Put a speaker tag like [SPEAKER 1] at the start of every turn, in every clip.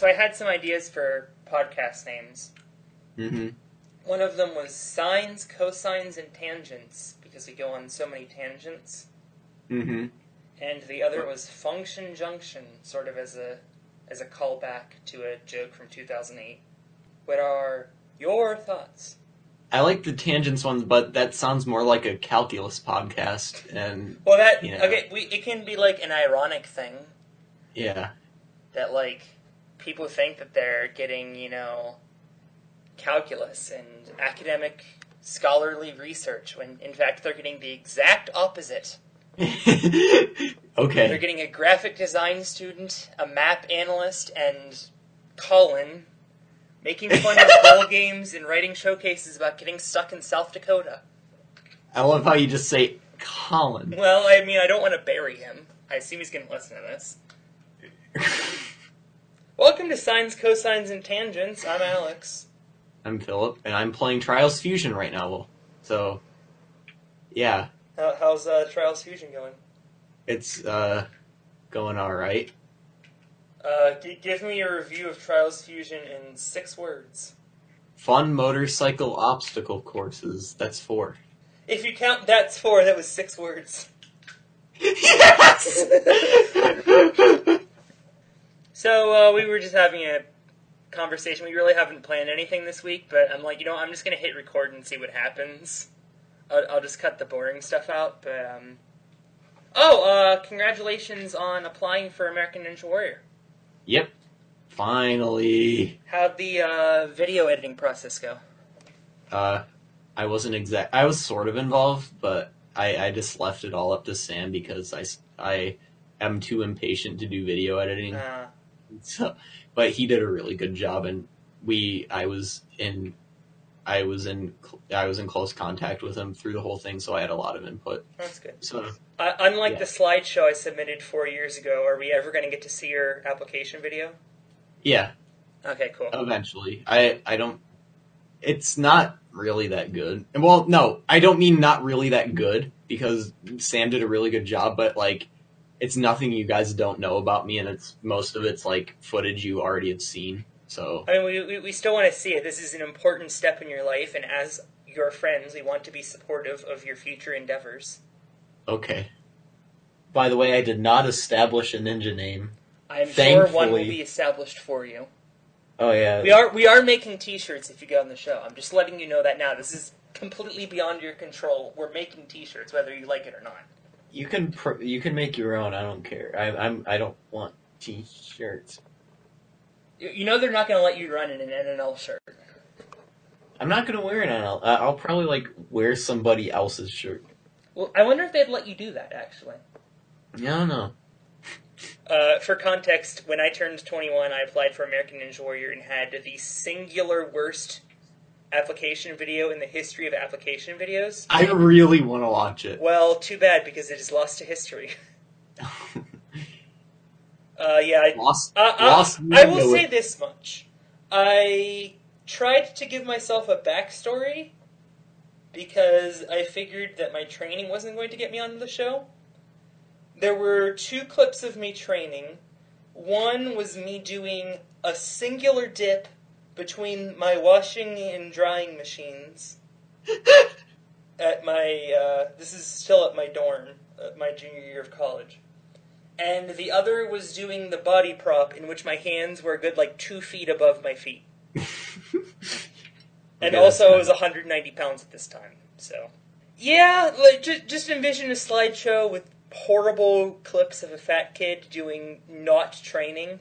[SPEAKER 1] so I had some ideas for podcast names.
[SPEAKER 2] Mm-hmm.
[SPEAKER 1] One of them was sines, cosines, and tangents because we go on so many tangents.
[SPEAKER 2] Mm-hmm.
[SPEAKER 1] And the other was function junction, sort of as a as a callback to a joke from 2008. What are your thoughts?
[SPEAKER 2] I like the tangents ones, but that sounds more like a calculus podcast. And
[SPEAKER 1] Well, that
[SPEAKER 2] Yeah.
[SPEAKER 1] okay. We, it can be like an ironic thing
[SPEAKER 2] yeah,
[SPEAKER 1] that like people think that they're getting you know calculus and academic scholarly research when in fact they're getting the exact opposite.
[SPEAKER 2] Okay.
[SPEAKER 1] They're getting a graphic design student, a map analyst, and Colin making fun of bowl games and writing showcases about getting stuck in South Dakota.
[SPEAKER 2] I love how you just say Colin.
[SPEAKER 1] Well, I mean, I don't want to bury him. I assume he's going to listen to this. Welcome to Sines, Cosines, and Tangents. I'm Alex.
[SPEAKER 2] I'm Philip, and I'm playing Trials Fusion right now. So, yeah,
[SPEAKER 1] How, how's uh, Trials Fusion going?
[SPEAKER 2] it's uh, going all right.
[SPEAKER 1] Uh, g- give me a review of Trials Fusion in six words.
[SPEAKER 2] Fun motorcycle obstacle courses. That's four.
[SPEAKER 1] If you count that's four, that was six words.
[SPEAKER 2] yes.
[SPEAKER 1] So uh, we were just having a conversation. We really haven't planned anything this week, but I'm like, you know, I'm just gonna hit record and see what happens. I'll, I'll just cut the boring stuff out. But um, oh, uh, congratulations on applying for American Ninja Warrior.
[SPEAKER 2] yep. Finally.
[SPEAKER 1] How'd the uh, video editing process go?
[SPEAKER 2] Uh, I wasn't exact. I was sort of involved, but I, I just left it all up to Sam because I I am too impatient to do video editing.
[SPEAKER 1] Uh,
[SPEAKER 2] So, but he did a really good job, and we, I was in, I was in, I was in close contact with him through the whole thing, so I had a lot of input.
[SPEAKER 1] that's good.
[SPEAKER 2] So,
[SPEAKER 1] Uh, unlike
[SPEAKER 2] Yeah.
[SPEAKER 1] the slideshow I submitted four years ago, are we ever going to get to see your application video?
[SPEAKER 2] yeah,
[SPEAKER 1] Okay, cool.
[SPEAKER 2] eventually, I, I don't. It's not really that good. And well, no, I don't mean not really that good because Sam did a really good job, but like, it's nothing you guys don't know about me, and it's most of it's like footage you already have seen. So,
[SPEAKER 1] I mean, we, we, we still want to see it. This is an important step in your life, and as your friends, we want to be supportive of your future endeavors.
[SPEAKER 2] okay. By the way, I did not establish a ninja name.
[SPEAKER 1] I'm sure one will be established for you.
[SPEAKER 2] Oh yeah.
[SPEAKER 1] We are we are making T-shirts if you get on the show. I'm just letting you know that now. This is completely beyond your control. We're making T-shirts, whether you like it or not.
[SPEAKER 2] You can pr- you can make your own. I don't care. I, I'm I don't want t-shirts.
[SPEAKER 1] You, you know they're not going to let you run in an NNL shirt.
[SPEAKER 2] I'm not gonna wear an on. I'll, I'll probably like wear somebody else's shirt.
[SPEAKER 1] Well, I wonder if they'd let you do that. Actually,
[SPEAKER 2] I don't know.
[SPEAKER 1] uh, for context, when I turned 21, I applied for American Ninja Warrior and had the singular worst application video in the history of application videos.
[SPEAKER 2] I really want to watch it.
[SPEAKER 1] Well, too bad because it is lost to history. Uh, yeah, I,
[SPEAKER 2] lost.
[SPEAKER 1] Uh,
[SPEAKER 2] lost.
[SPEAKER 1] I will
[SPEAKER 2] Ninja
[SPEAKER 1] say this much. I tried to give myself a backstory because I figured that my training wasn't going to get me onto the show. There were two clips of me training. One was me doing a singular dip between my washing and drying machines at my. Uh, this is still at my dorm, at my junior year of college and the other was doing the body prop in which my hands were a good like two feet above my feet. And
[SPEAKER 2] Okay,
[SPEAKER 1] also, I was 190 pounds at this time. So, yeah, like just just envision a slideshow with horrible clips of a fat kid doing not training.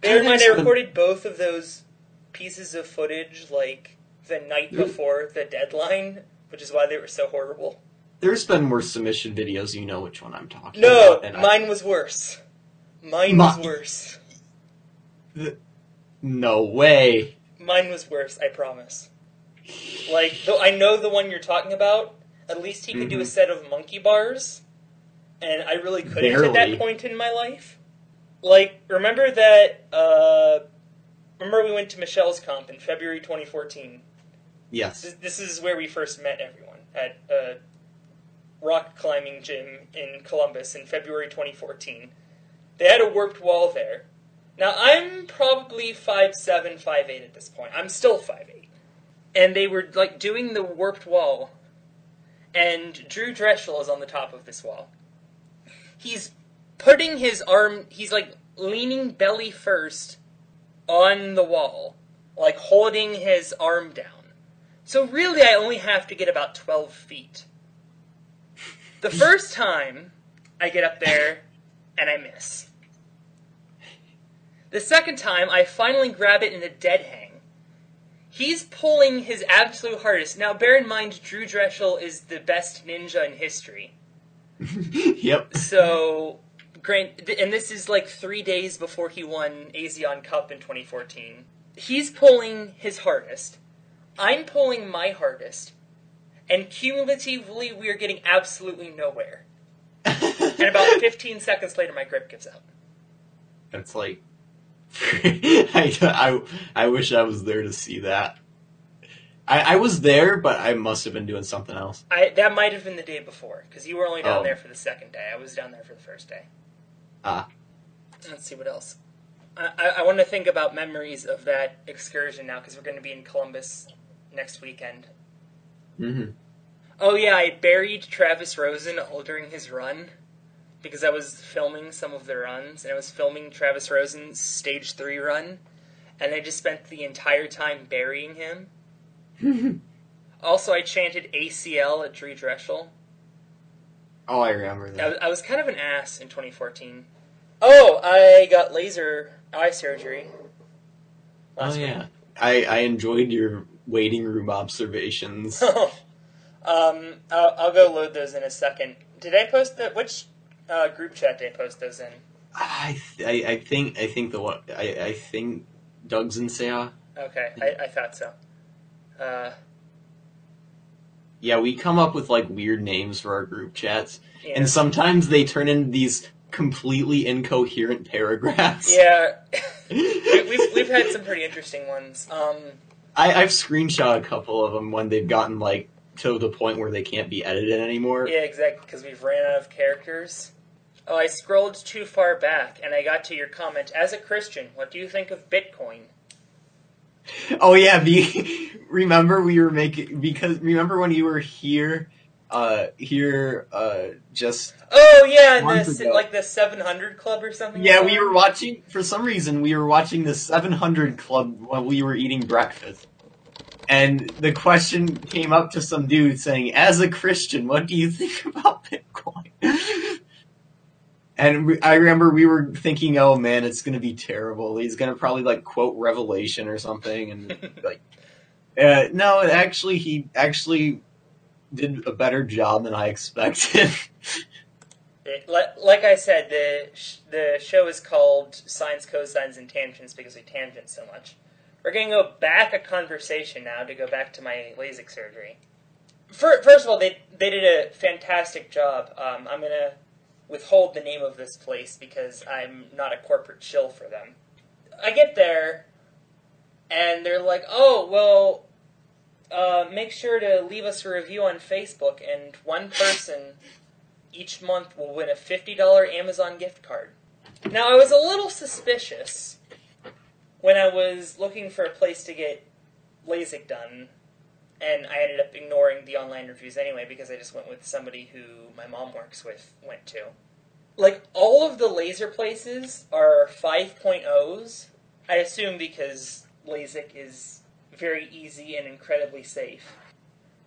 [SPEAKER 1] Bear in mind, I recorded both of those pieces of footage like the night before the deadline, which is why they were so horrible.
[SPEAKER 2] There's been worse submission videos. You know which one I'm talking
[SPEAKER 1] No,
[SPEAKER 2] about. I-
[SPEAKER 1] mine was worse. Mine
[SPEAKER 2] Mi-
[SPEAKER 1] was worse.
[SPEAKER 2] no way.
[SPEAKER 1] Mine was worse, I promise. Like, though I know the one you're talking about, at least he could do a
[SPEAKER 2] Mhm.
[SPEAKER 1] set of monkey bars, and I really couldn't at that point in my life. Like, remember that, uh, remember we went to Michelle's comp in February 2014?
[SPEAKER 2] Yes.
[SPEAKER 1] This, this is where we first met everyone, at a rock climbing gym in Columbus in February 2014. They had a warped wall there, Now I'm probably five seven, five eight at this point. I'm still five eight, and they were like doing the warped wall, and Drew Drechsel is on the top of this wall. He's putting his arm. He's like leaning belly first on the wall, like holding his arm down. So really, I only have to get about twelve feet. The first time I get up there and I miss. The second time, I finally grab it in a dead hang. He's pulling his absolute hardest. Now, bear in mind, Drew Drechsel is the best ninja in history.
[SPEAKER 2] yep.
[SPEAKER 1] So, grant, and this is like three days before he won ASEAN Cup in 2014. He's pulling his hardest. I'm pulling my hardest. And cumulatively, we are getting absolutely nowhere. And about 15 seconds later, my grip gives out.
[SPEAKER 2] It's like I, I, I wish I was there to see that. I, I was there, but I must have been doing something else.
[SPEAKER 1] I that might have been the day before because you were only down
[SPEAKER 2] Oh.
[SPEAKER 1] there for the second day. I was down there for the first day.
[SPEAKER 2] Ah.
[SPEAKER 1] Let's see what else. I, I, I want to think about memories of that excursion now because we're going to be in Columbus next weekend.
[SPEAKER 2] hmm
[SPEAKER 1] Oh yeah, I buried Travis Rosen all during his run because I was filming some of the runs and I was filming Travis Rosen's stage three run, and I just spent the entire time burying him. Also, I chanted ACL at Drew Drechsel.
[SPEAKER 2] Oh, I remember
[SPEAKER 1] I
[SPEAKER 2] that.
[SPEAKER 1] was, I was kind of an ass in 2014. Oh, I got laser eye surgery.
[SPEAKER 2] Oh
[SPEAKER 1] last
[SPEAKER 2] yeah, I, I enjoyed your waiting room observations.
[SPEAKER 1] week. um, I'll, I'll go load those in a second. Did I post the which uh, group chat did I post those in?
[SPEAKER 2] I, I I think I think the one I, I think Doug's and Sarah.
[SPEAKER 1] Okay, I, I thought so. Uh,
[SPEAKER 2] Yeah, we come up with like weird names for our group chats,
[SPEAKER 1] yeah.
[SPEAKER 2] and sometimes they turn into these completely incoherent paragraphs.
[SPEAKER 1] yeah, we, we've we've had some pretty interesting ones. Um,
[SPEAKER 2] I, I've screenshot a couple of them when they've gotten like to the point where they can't be edited anymore.
[SPEAKER 1] yeah, exactly, because we've ran out of characters. Oh, I scrolled too far back, and I got to your comment. As a Christian, what do you think of Bitcoin?
[SPEAKER 2] Oh yeah, be, remember we were making because remember when you were here, uh, here, uh, just
[SPEAKER 1] Oh yeah, the, like the 700 Club or something.
[SPEAKER 2] yeah,
[SPEAKER 1] like
[SPEAKER 2] we were watching for some reason we were watching the 700 Club while we were eating breakfast, and the question came up to some dude saying, "As a Christian, what do you think about Bitcoin?" And we, I remember we were thinking, "Oh man, it's gonna be terrible. He's gonna probably like quote Revelation or something," and like, uh, no, actually, he actually did a better job than I expected.
[SPEAKER 1] It- li- like I said, the sh- the show is called Sines, Cosines, and Tangents because we tangent so much. We're going to go back a conversation now to go back to my LASIK surgery. First of all, they they did a fantastic job. Um, I'm going to withhold the name of this place because I'm not a corporate shill for them. I get there, and they're like, "Oh, well, uh, make sure to leave us a review on Facebook." And one person each month will win a $50 Amazon gift card. Now, I was a little suspicious when I was looking for a place to get LASIK done, and I ended up ignoring the online reviews anyway because I just went with somebody who my mom works with went to. Like, all of the laser places are 5.0s, I assume because LASIK is very easy and incredibly safe.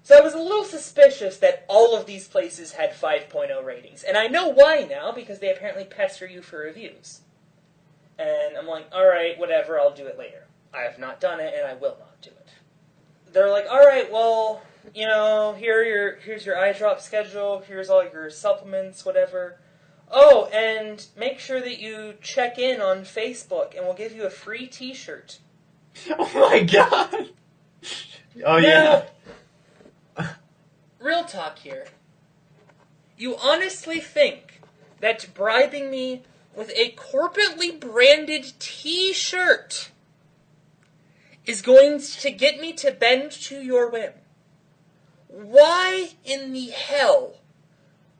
[SPEAKER 1] So I was a little suspicious that all of these places had 5.0 ratings. And I know why now, because they apparently pester you for reviews. And I'm like, alright, whatever, I'll do it later. I have not done it, and I will not. They're like, alright, well, you know, here are your, here's your eye drop schedule, here's all your supplements, whatever. Oh, and make sure that you check in on Facebook, and we'll give you a free t shirt.
[SPEAKER 2] oh my god! Oh yeah.
[SPEAKER 1] real talk here. You honestly think that bribing me with a corporately branded t shirt is going to get me to bend to your whim? Why in the hell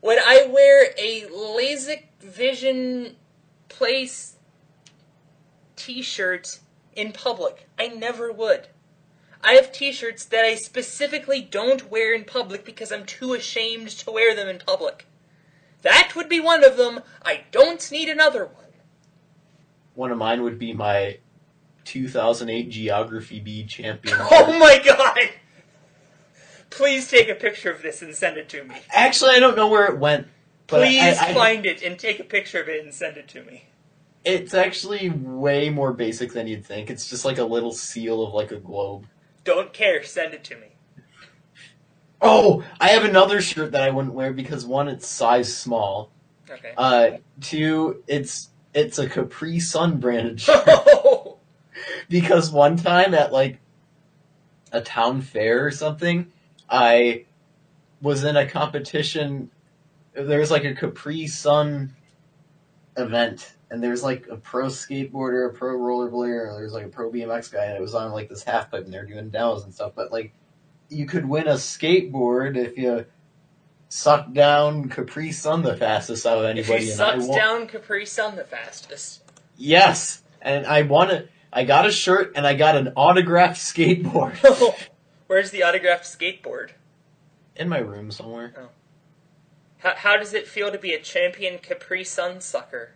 [SPEAKER 1] would I wear a LASIK vision place t-shirt in public. I never would. I have t-shirts that I specifically don't wear in public because I'm too ashamed to wear them in public. That would be one of them. I don't need another one.
[SPEAKER 2] One of mine would be my 2008 Geography Bee champion.
[SPEAKER 1] Oh my god! Please take a picture of this and send it to me.
[SPEAKER 2] Actually, I don't know where it went. But
[SPEAKER 1] Please
[SPEAKER 2] I- I-
[SPEAKER 1] find it and take a picture of it and send it to me.
[SPEAKER 2] It's actually way more basic than you'd think. It's just like a little seal of like a globe.
[SPEAKER 1] Don't care, send it to me.
[SPEAKER 2] Oh, I have another shirt that I wouldn't wear because one, it's size small.
[SPEAKER 1] Okay.
[SPEAKER 2] Uh, two, it's it's a Capri Sun branded shirt. Because one time at like a town fair or something, I was in a competition. There was like a Capri Sun event, and there was like a pro skateboarder, a pro rollerblader, and was like a pro BMX guy, and it was on like this half pipe, and they're doing downs and stuff. But like, you could win a skateboard if you suck down Capri Sun the fastest out of anybody.
[SPEAKER 1] he
[SPEAKER 2] and I
[SPEAKER 1] sucks
[SPEAKER 2] won-
[SPEAKER 1] down Capri Sun the fastest.
[SPEAKER 2] Yes, and I won it. I got a shirt and I got an autographed skateboard
[SPEAKER 1] Where's the autographed skateboard?
[SPEAKER 2] in my room somewhere. Oh.
[SPEAKER 1] How, how does it feel to be a champion Capri Sun sucker?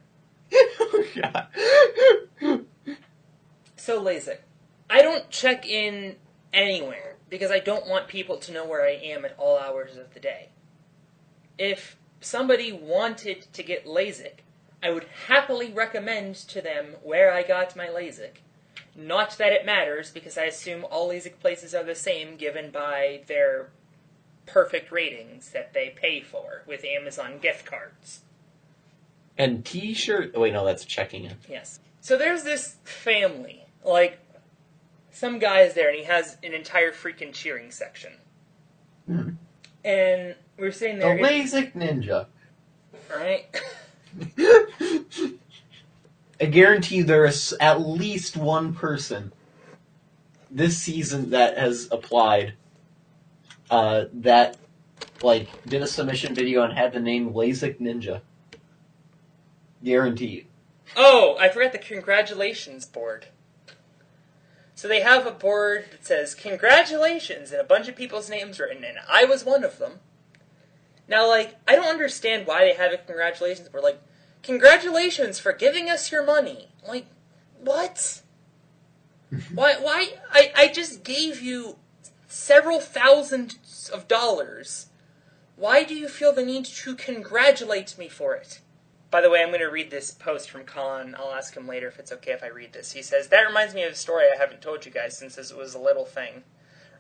[SPEAKER 2] oh, God.
[SPEAKER 1] So LASIK. I don't check in anywhere because I don't want people to know where I am at all hours of the day. If somebody wanted to get LASIK, I would happily recommend to them where I got my LASIK. Not that it matters because I assume all these places are the same given by their perfect ratings that they pay for with Amazon gift cards.
[SPEAKER 2] And t-shirt. Oh, wait, no, that's checking in.
[SPEAKER 1] Yes. So there's this family. Like, some guy is there and he has an entire freaking cheering section.
[SPEAKER 2] Hmm.
[SPEAKER 1] And we're sitting
[SPEAKER 2] The
[SPEAKER 1] there.
[SPEAKER 2] LASIK Ninja.
[SPEAKER 1] right?
[SPEAKER 2] I guarantee there is at least one person this season that has applied uh, that like did a submission video and had the name LASIK Ninja. Guaranteed.
[SPEAKER 1] Oh, I forgot the congratulations board. So they have a board that says congratulations and a bunch of people's names written, and I was one of them. Now, like, I don't understand why they have a congratulations board. Like, congratulations for giving us your money. Like, what? why? Why? I I just gave you several thousands of dollars. Why do you feel the need to congratulate me for it? By the way, I'm going to read this post from Colin. I'll ask him later if it's okay if I read this. He says, That reminds me of a story I haven't told you guys since this was a little thing.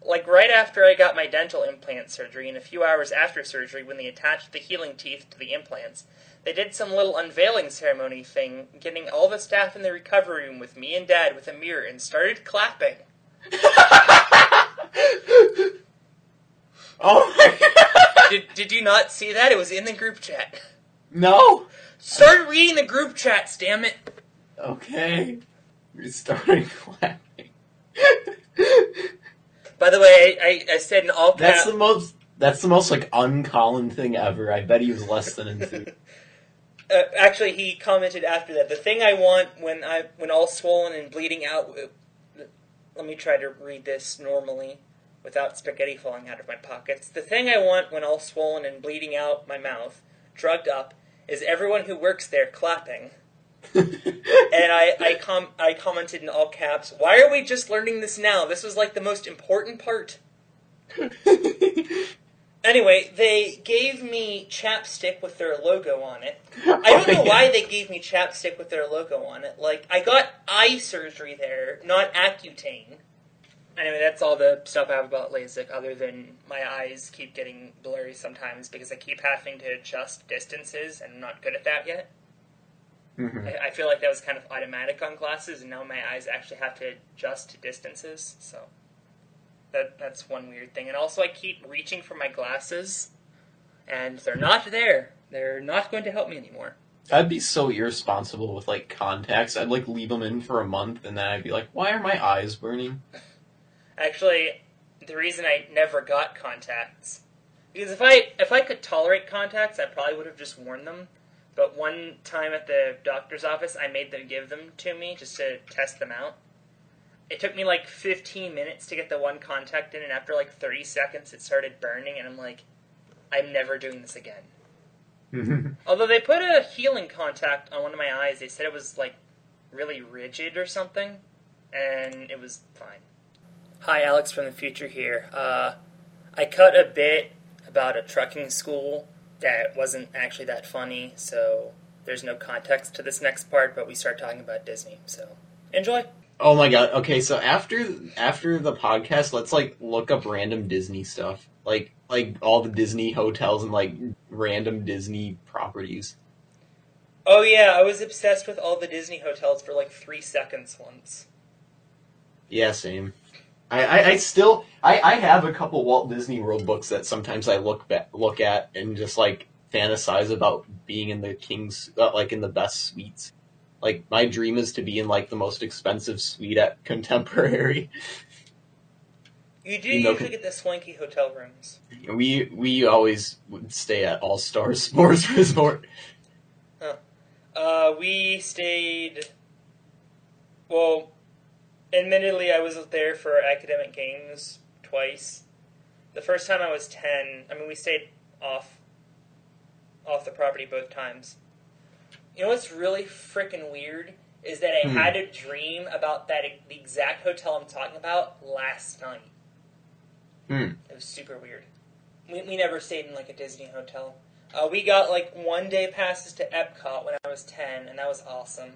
[SPEAKER 1] Like, right after I got my dental implant surgery, and a few hours after surgery, when they attached the healing teeth to the implants, they did some little unveiling ceremony thing, getting all the staff in the recovery room with me and Dad with a mirror and started clapping.
[SPEAKER 2] oh my god!
[SPEAKER 1] Did, did you not see that? It was in the group chat.
[SPEAKER 2] No.
[SPEAKER 1] Start reading the group chats, damn it.
[SPEAKER 2] Okay. We started clapping.
[SPEAKER 1] By the way, I, I, I said in all
[SPEAKER 2] That's the most. That's the most like uncommon thing ever. I bet he was less than enthused.
[SPEAKER 1] Uh, actually, he commented after that. The thing I want when I when all swollen and bleeding out. Let me try to read this normally, without spaghetti falling out of my pockets. The thing I want when all swollen and bleeding out my mouth, drugged up, is everyone who works there clapping. And I I com I commented in all caps. Why are we just learning this now? This was like the most important part. Anyway, they gave me chapstick with their logo on it. I don't know why they gave me chapstick with their logo on it. Like, I got eye surgery there, not Accutane. Anyway, that's all the stuff I have about LASIK, other than my eyes keep getting blurry sometimes because I keep having to adjust distances, and I'm not good at that yet.
[SPEAKER 2] Mhm.
[SPEAKER 1] I, I feel like that was kind of automatic on glasses, and now my eyes actually have to adjust to distances, so that that's one weird thing. And also, I keep reaching for my glasses, and they're not there. They're not going to help me anymore.
[SPEAKER 2] I'd be so irresponsible with like contacts. I'd like leave them in for a month, and then I'd be like, "Why are my eyes burning?"
[SPEAKER 1] Actually, the reason I never got contacts because if I if I could tolerate contacts, I probably would have just worn them. But one time at the doctor's office, I made them give them to me just to test them out. It took me like 15 minutes to get the one contact in, and after like 30 seconds, it started burning, and I'm like, I'm never doing this again. Although they put a healing contact on one of my eyes, they said it was like really rigid or something, and it was fine. Hi, Alex from the future here. Uh, I cut a bit about a trucking school that wasn't actually that funny, so there's no context to this next part, but we start talking about Disney, so enjoy.
[SPEAKER 2] Oh my god. Okay, so after after the podcast, let's like look up random Disney stuff, like like all the Disney hotels and like random Disney properties.
[SPEAKER 1] Oh yeah, I was obsessed with all the Disney hotels for like three seconds once.
[SPEAKER 2] Yeah, same. I, I, I still I, I have a couple Walt Disney World books that sometimes I look back, look at and just like fantasize about being in the king's uh, like in the best suites. Like my dream is to be in like the most expensive suite at Contemporary.
[SPEAKER 1] You do
[SPEAKER 2] You know-
[SPEAKER 1] usually get the swanky hotel rooms.
[SPEAKER 2] We we always would stay at All Star Sports Resort.
[SPEAKER 1] Uh, we stayed. Well, admittedly, I was there for academic games twice. The first time I was ten. I mean, we stayed off off the property both times. You know what's really freaking weird is that I
[SPEAKER 2] Hmm.
[SPEAKER 1] had a dream about that the exact hotel I'm talking about last night.
[SPEAKER 2] Hmm.
[SPEAKER 1] It was super weird. We, we never stayed in like a Disney hotel. Uh, we got like one day passes to Epcot when I was 10, and that was awesome.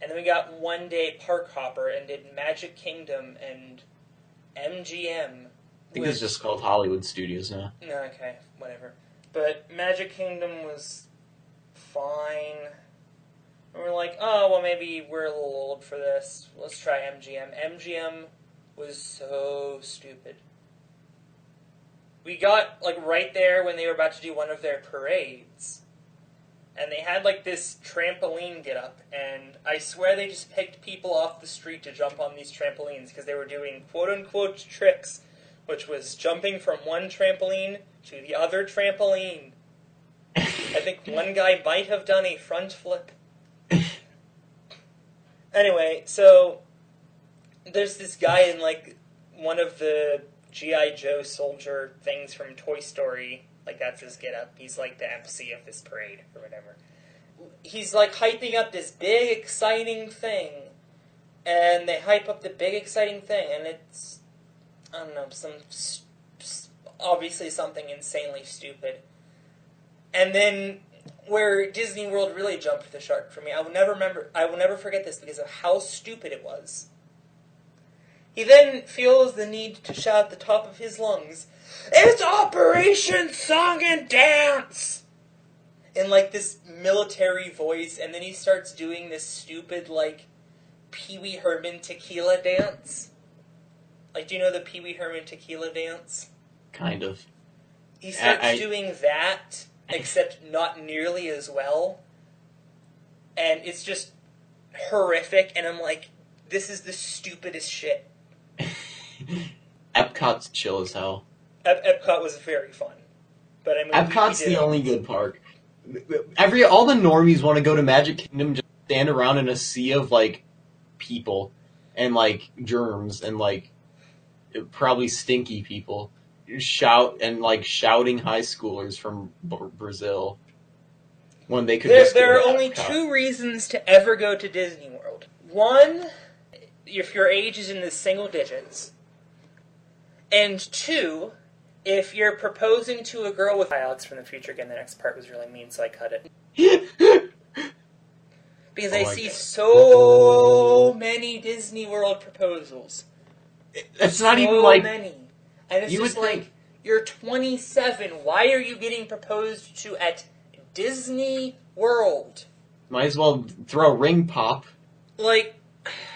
[SPEAKER 1] And then we got one day park hopper and did Magic Kingdom and MGM.
[SPEAKER 2] I think it's just called Hollywood Studios now.
[SPEAKER 1] No, okay, whatever. But Magic Kingdom was fine. And we're like, oh, well, maybe we're a little old for this. Let's try MGM. MGM was so stupid. We got, like, right there when they were about to do one of their parades. And they had, like, this trampoline get up. And I swear they just picked people off the street to jump on these trampolines because they were doing quote unquote tricks which was jumping from one trampoline to the other trampoline. I think one guy might have done a front flip. Anyway, so there's this guy in like one of the GI Joe soldier things from Toy Story. Like that's his get up. He's like the MC of this parade or whatever. He's like hyping up this big exciting thing, and they hype up the big exciting thing, and it's I don't know, some obviously something insanely stupid. And then where Disney World really jumped the shark for me, I will never remember. I will never forget this because of how stupid it was. He then feels the need to shout at the top of his lungs, "It's Operation Song and Dance!" In like this military voice, and then he starts doing this stupid like Pee Wee Herman tequila dance. Like, do you know the Pee Wee Herman tequila dance?
[SPEAKER 2] Kind of.
[SPEAKER 1] He starts
[SPEAKER 2] I-
[SPEAKER 1] doing that, except not nearly as well. And it's just horrific, and I'm like, this is the stupidest shit.
[SPEAKER 2] Epcot's chill as hell.
[SPEAKER 1] Ep- Epcot was very fun. But I mean,
[SPEAKER 2] Epcot's the only good park. Every all the normies want to go to Magic Kingdom, just stand around in a sea of like people and like germs and like probably stinky people shout and like shouting high schoolers from B- Brazil when they could.
[SPEAKER 1] There,
[SPEAKER 2] just
[SPEAKER 1] there are only two reasons to ever go to Disney World. One, if your age is in the single digits. And two, if you're proposing to a girl with. Alex from the future again. The next part was really mean, so I cut it. Because
[SPEAKER 2] Oh
[SPEAKER 1] I see
[SPEAKER 2] God.
[SPEAKER 1] so many Disney World proposals.
[SPEAKER 2] It's not even like
[SPEAKER 1] many. And it's
[SPEAKER 2] You
[SPEAKER 1] just
[SPEAKER 2] would
[SPEAKER 1] like,
[SPEAKER 2] think-
[SPEAKER 1] you're 27. Why are you getting proposed to at Disney World?
[SPEAKER 2] might as well throw a ring pop.
[SPEAKER 1] Like,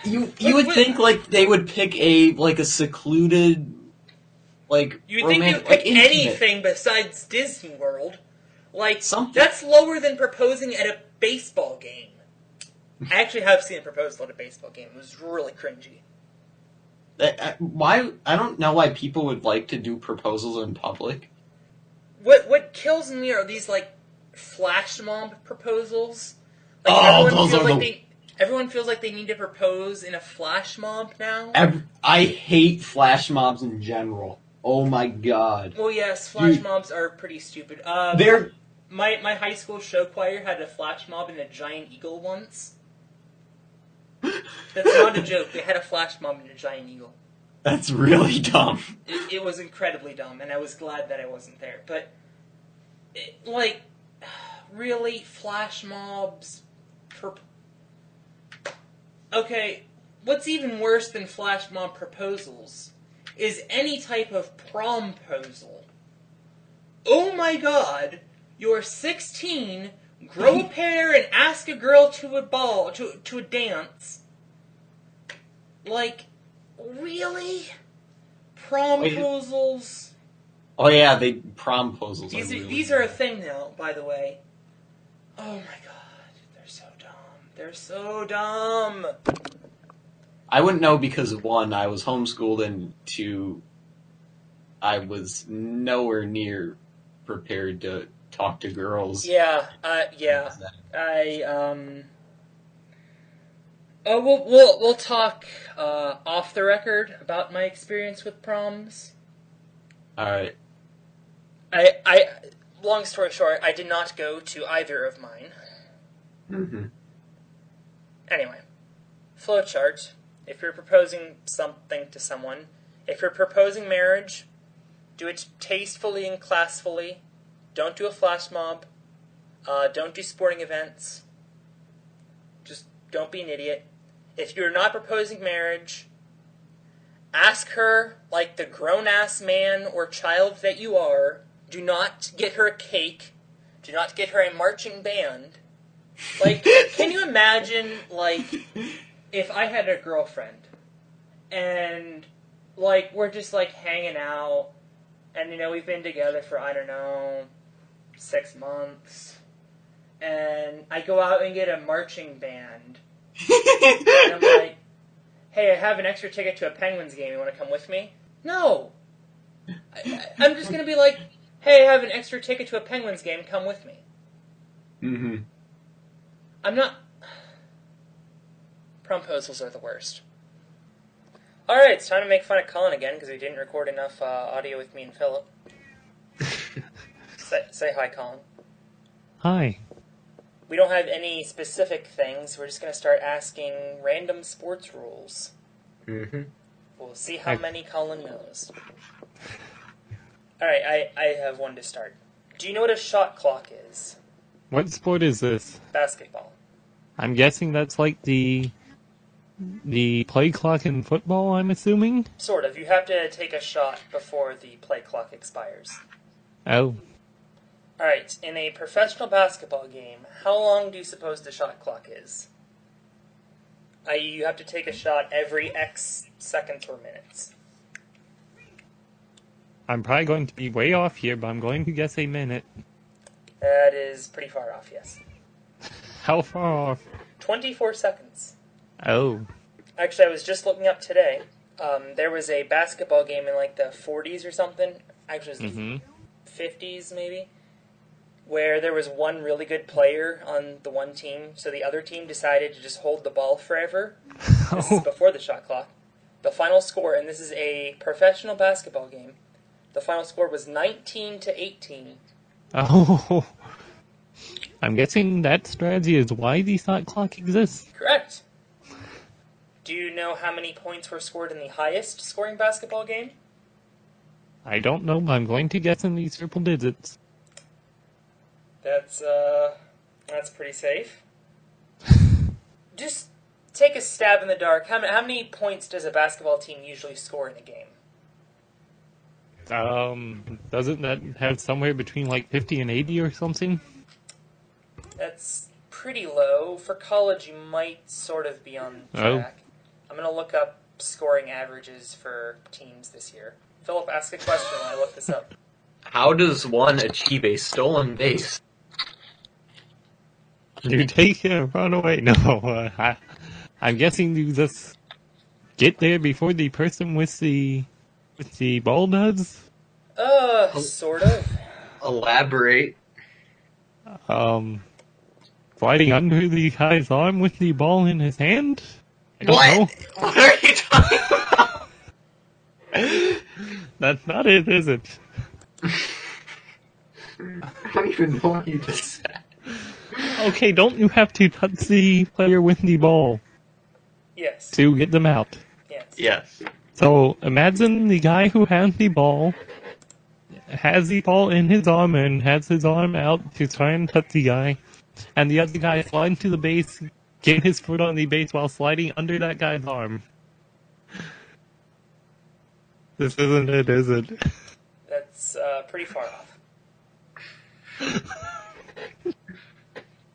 [SPEAKER 2] You
[SPEAKER 1] But-
[SPEAKER 2] you would
[SPEAKER 1] but-
[SPEAKER 2] think like they would pick a like a secluded like
[SPEAKER 1] you would think
[SPEAKER 2] roman-
[SPEAKER 1] you'd pick
[SPEAKER 2] intimate.
[SPEAKER 1] anything besides Disney World. Like,
[SPEAKER 2] Something.
[SPEAKER 1] that's lower than proposing at a baseball game. I actually have seen a proposal at a baseball game. It was really cringy.
[SPEAKER 2] Why I don't know why people would like to do proposals in public.
[SPEAKER 1] What what kills me are these like flash mob proposals. Like
[SPEAKER 2] Oh,
[SPEAKER 1] everyone
[SPEAKER 2] those
[SPEAKER 1] feels
[SPEAKER 2] are
[SPEAKER 1] like
[SPEAKER 2] the-
[SPEAKER 1] they everyone feels like they need to propose in a flash mob now.
[SPEAKER 2] Ev- I hate flash mobs in general. Oh my god.
[SPEAKER 1] well, yes, flash
[SPEAKER 2] You-
[SPEAKER 1] mobs are pretty stupid. Uh,
[SPEAKER 2] They're
[SPEAKER 1] my my high school show choir had a flash mob and a giant eagle once. That's not a joke. They had a flash mob and a giant eagle.
[SPEAKER 2] that's really dumb.
[SPEAKER 1] It, it was incredibly dumb, and I was glad that I wasn't there. But, it, like, really, flash mobs. Per- okay, what's even worse than flash mob proposals is any type of promposal. Oh my god, you're 16, grow a pair, and ask a girl to a ball, to, to a dance. Like, really? Promposals.
[SPEAKER 2] Oh yeah, they promposals.
[SPEAKER 1] These
[SPEAKER 2] are really
[SPEAKER 1] these are a thing now, by the way. Oh my god, they're so dumb. They're so dumb.
[SPEAKER 2] I wouldn't know because one, I was homeschooled, and two, I was nowhere near prepared to talk to girls.
[SPEAKER 1] Yeah, uh, yeah. I um. Oh, we'll we'll we'll talk uh, off the record about my experience with proms.
[SPEAKER 2] All right.
[SPEAKER 1] I I long story short, I did not go to either of mine.
[SPEAKER 2] Mm-hmm.
[SPEAKER 1] Anyway, flowchart. If you're proposing something to someone, if you're proposing marriage, do it tastefully and classfully. Don't do a flash mob. Uh, don't do sporting events. Just don't be an idiot. If you're not proposing marriage, ask her like the grown ass man or child that you are. Do not get her a cake. Do not get her a marching band. Like, can you imagine, like, if I had a girlfriend and, like, we're just, like, hanging out and, you know, we've been together for, I don't know, six months and I go out and get a marching band and I'm like, hey, I have an extra ticket to a Penguins game. You want to come with me? No. I, I'm just going to be like, hey, I have an extra ticket to a Penguins game. Come with me.
[SPEAKER 2] mm-hmm.
[SPEAKER 1] I'm not. Promposals are the worst. Alright, it's time to make fun of Colin again because we didn't record enough uh, audio with me and Philip. Say, say hi, Colin.
[SPEAKER 3] Hi.
[SPEAKER 1] We don't have any specific things. We're just going to start asking random sports rules.
[SPEAKER 2] Mm-hmm.
[SPEAKER 1] We'll see how
[SPEAKER 3] Okay.
[SPEAKER 1] many Colin knows. Alright, I, I have one to start. Do you know what a shot clock is?
[SPEAKER 3] What sport is this?
[SPEAKER 1] Basketball.
[SPEAKER 3] I'm guessing that's like the the play clock in football, I'm assuming?
[SPEAKER 1] Sort of. You have to take a shot before the play clock expires.
[SPEAKER 3] Oh.
[SPEAKER 1] Alright, in a professional basketball game, how long do you suppose the shot clock is? I.e., you have to take a shot every X seconds or minutes.
[SPEAKER 3] I'm probably going to be way off here, but I'm going to guess a minute.
[SPEAKER 1] That is pretty far off, yes.
[SPEAKER 3] How far off?
[SPEAKER 1] 24 seconds.
[SPEAKER 3] Oh.
[SPEAKER 1] Actually, I was just looking up today. Um, there was a basketball game in like the 40s or something. Actually, it was
[SPEAKER 3] hmm
[SPEAKER 1] 50s maybe. Where there was one really good player on the one team, so the other team decided to just hold the ball forever. This is before the shot clock. The final score, and this is a professional basketball game. The final score was 19 to 18.
[SPEAKER 3] Oh. I'm guessing that strategy is why the shot clock exists.
[SPEAKER 1] Correct. Do you know how many points were scored in the highest scoring basketball game?
[SPEAKER 3] I don't know, but I'm going to guess in the triple digits.
[SPEAKER 1] That's uh that's pretty safe. Just take a stab in the dark. How many, how many points does a basketball team usually score in a game?
[SPEAKER 3] Um, doesn't that have somewhere between like 50 and 80 or something?
[SPEAKER 1] That's pretty low. For college, you might sort of be on
[SPEAKER 3] Oh.
[SPEAKER 1] track. I'm gonna look up scoring averages for teams this year. Philip, ask a question while I look this up.
[SPEAKER 2] How does one achieve a stolen base?
[SPEAKER 3] You take it and run away. No, uh, I, I'm guessing you just get there before the person with the with the ball does.
[SPEAKER 1] Uh, sort of.
[SPEAKER 2] Elaborate.
[SPEAKER 3] Um, fighting under the guy's arm with the ball in his hand? I don't
[SPEAKER 2] What?
[SPEAKER 3] know.
[SPEAKER 2] What are you talking about?
[SPEAKER 3] That's not it, is it?
[SPEAKER 2] I don't even know what you just said.
[SPEAKER 3] Okay, don't you have to touch the player with the ball
[SPEAKER 1] Yes.
[SPEAKER 3] to get them out?
[SPEAKER 1] Yes.
[SPEAKER 2] Yes.
[SPEAKER 3] So imagine the guy who has the ball has the ball in his arm and has his arm out to try and touch the guy, and the other guy slides to the base, get his foot on the base while sliding under that guy's arm. This isn't it, is it?
[SPEAKER 1] That's uh, pretty far off.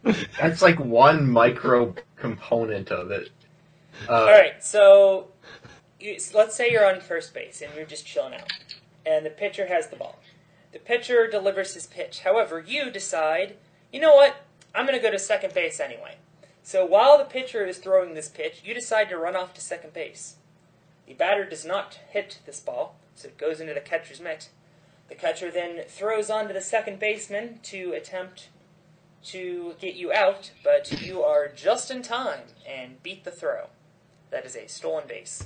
[SPEAKER 2] That's like one micro component of it. Uh,
[SPEAKER 1] All right, so you, let's say you're on first base and you're just chilling out, and the pitcher has the ball. The pitcher delivers his pitch. However, you decide, you know what? I'm going to go to second base anyway. So while the pitcher is throwing this pitch, you decide to run off to second base. The batter does not hit this ball, so it goes into the catcher's mitt. The catcher then throws on to the second baseman to attempt to get you out, but you are just in time and beat the throw. That is a stolen base.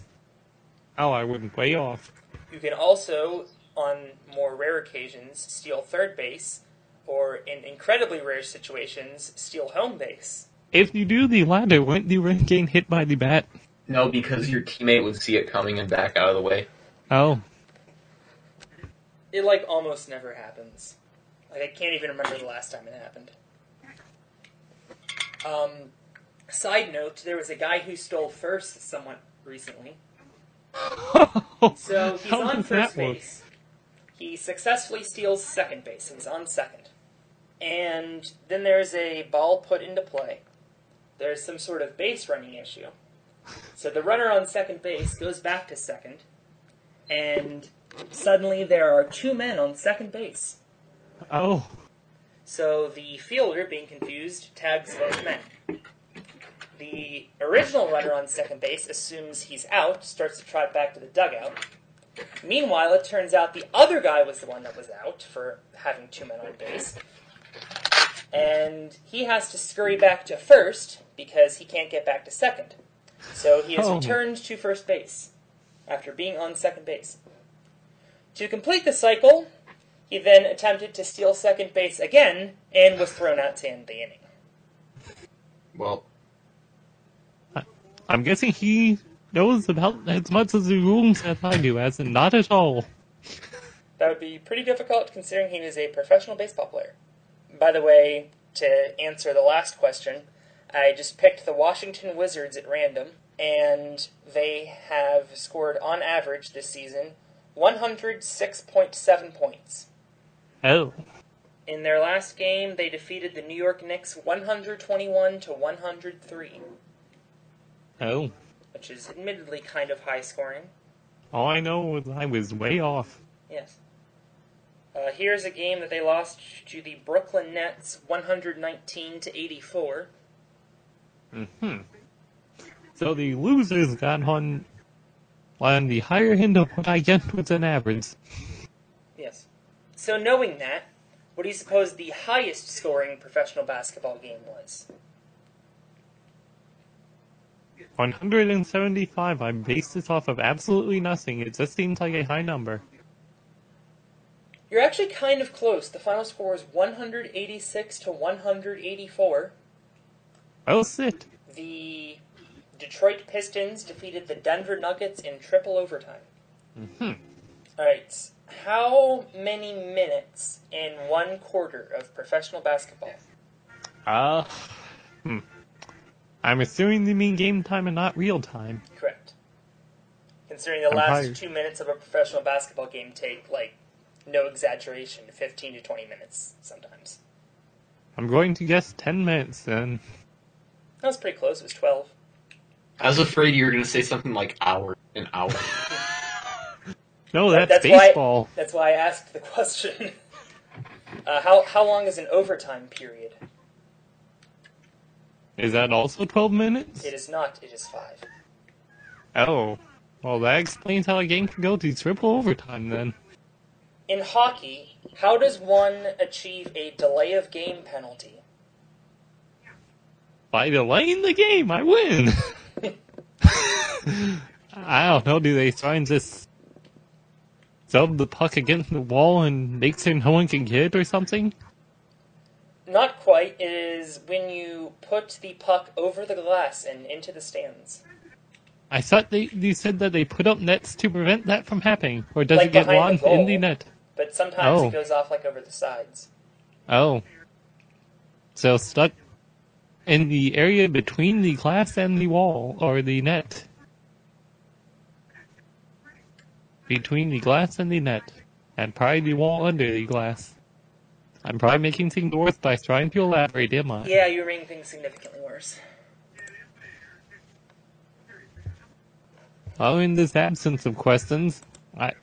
[SPEAKER 3] Oh, I went way off.
[SPEAKER 1] You can also, on more rare occasions, steal third base, or in incredibly rare situations, steal home base.
[SPEAKER 3] If you do the latter, won't you risk getting hit by the bat?
[SPEAKER 2] No, because your teammate would see it coming and back out of the way.
[SPEAKER 3] Oh,
[SPEAKER 1] It like almost never happens. Like I can't even remember the last time it happened. Um, side note: there was a guy who stole first somewhat recently. So he's
[SPEAKER 3] How
[SPEAKER 1] on first base. He successfully steals second base. He's on second. And then there's a ball put into play. There's some sort of base running issue. So the runner on second base goes back to second, and suddenly there are two men on second base.
[SPEAKER 3] oh,
[SPEAKER 1] So the fielder, being confused, tags both men. The original runner on second base assumes he's out, starts to trot back to the dugout. Meanwhile, it turns out the other guy was the one that was out for having two men on base. And he has to scurry back to first because he can't get back to second. So he is
[SPEAKER 3] Oh.
[SPEAKER 1] returned to first base after being on second base. To complete the cycle, he then attempted to steal second base again and was thrown out to end the inning.
[SPEAKER 2] Well,
[SPEAKER 3] I'm guessing he knows about as much as the rules as I do, as in not at all.
[SPEAKER 1] That would be pretty difficult considering he was a professional baseball player. By the way, to answer the last question, I just picked the Washington Wizards at random, and they have scored on average this season 106.7 points.
[SPEAKER 3] Oh,
[SPEAKER 1] In their last game, they defeated the New York Knicks 121 to 103,
[SPEAKER 3] oh.
[SPEAKER 1] which is admittedly kind of high scoring.
[SPEAKER 3] All I know was I was way off.
[SPEAKER 1] Yes. Uh, here's a game that they lost to the Brooklyn Nets 119 to 84.
[SPEAKER 3] Hmm. So the losers got on on the higher end of what I get was an average.
[SPEAKER 1] So knowing that, what do you suppose the highest scoring professional basketball game was?
[SPEAKER 3] 175. I based this off of absolutely nothing. It just seems like a high number.
[SPEAKER 1] You're actually kind of close. The final score was 186 to 184.
[SPEAKER 3] Well, sit.
[SPEAKER 1] The Detroit Pistons defeated the Denver Nuggets in triple overtime.
[SPEAKER 3] Hmm.
[SPEAKER 1] All right. How many minutes in one quarter of professional basketball?
[SPEAKER 3] Uh, hmm. I'm assuming they mean game time and not real time.
[SPEAKER 1] Correct. Considering the
[SPEAKER 3] I'm
[SPEAKER 1] last
[SPEAKER 3] hired.
[SPEAKER 1] two minutes of a professional basketball game take, like, no exaggeration, 15 to 20 minutes sometimes.
[SPEAKER 3] I'm going to guess 10 minutes then.
[SPEAKER 1] That was pretty close. It was 12.
[SPEAKER 2] I was afraid you were going to say something like hour, an hour.
[SPEAKER 3] No,
[SPEAKER 1] That-
[SPEAKER 3] that's,
[SPEAKER 1] that's why-
[SPEAKER 3] baseball.
[SPEAKER 1] That's why I asked the question. uh, how, how long is an overtime period?
[SPEAKER 3] Is that also 12 minutes?
[SPEAKER 1] It is not. It is 5.
[SPEAKER 3] Oh. Well, that explains how a game can go to triple overtime then.
[SPEAKER 1] In hockey, how does one achieve a delay of game penalty?
[SPEAKER 3] By delaying the game, I win. I don't know. Do they try and sub the puck against the wall and make sure no one can get it or something?
[SPEAKER 1] Not quite. It is when you put the puck over the glass and into the stands.
[SPEAKER 3] I thought they you said that they put up nets to prevent that from happening, or does
[SPEAKER 1] Like
[SPEAKER 3] it get launched in the net?
[SPEAKER 1] But sometimes
[SPEAKER 3] Oh.
[SPEAKER 1] it goes off like over the sides.
[SPEAKER 3] Oh, so stuck in the area between the glass and the wall, or the net. Between the glass and the net, and pry the wall under the glass. I'm probably making things worse by trying to elaborate, am I?
[SPEAKER 1] Yeah, you're making things significantly worse.
[SPEAKER 3] Oh, in this absence of questions, I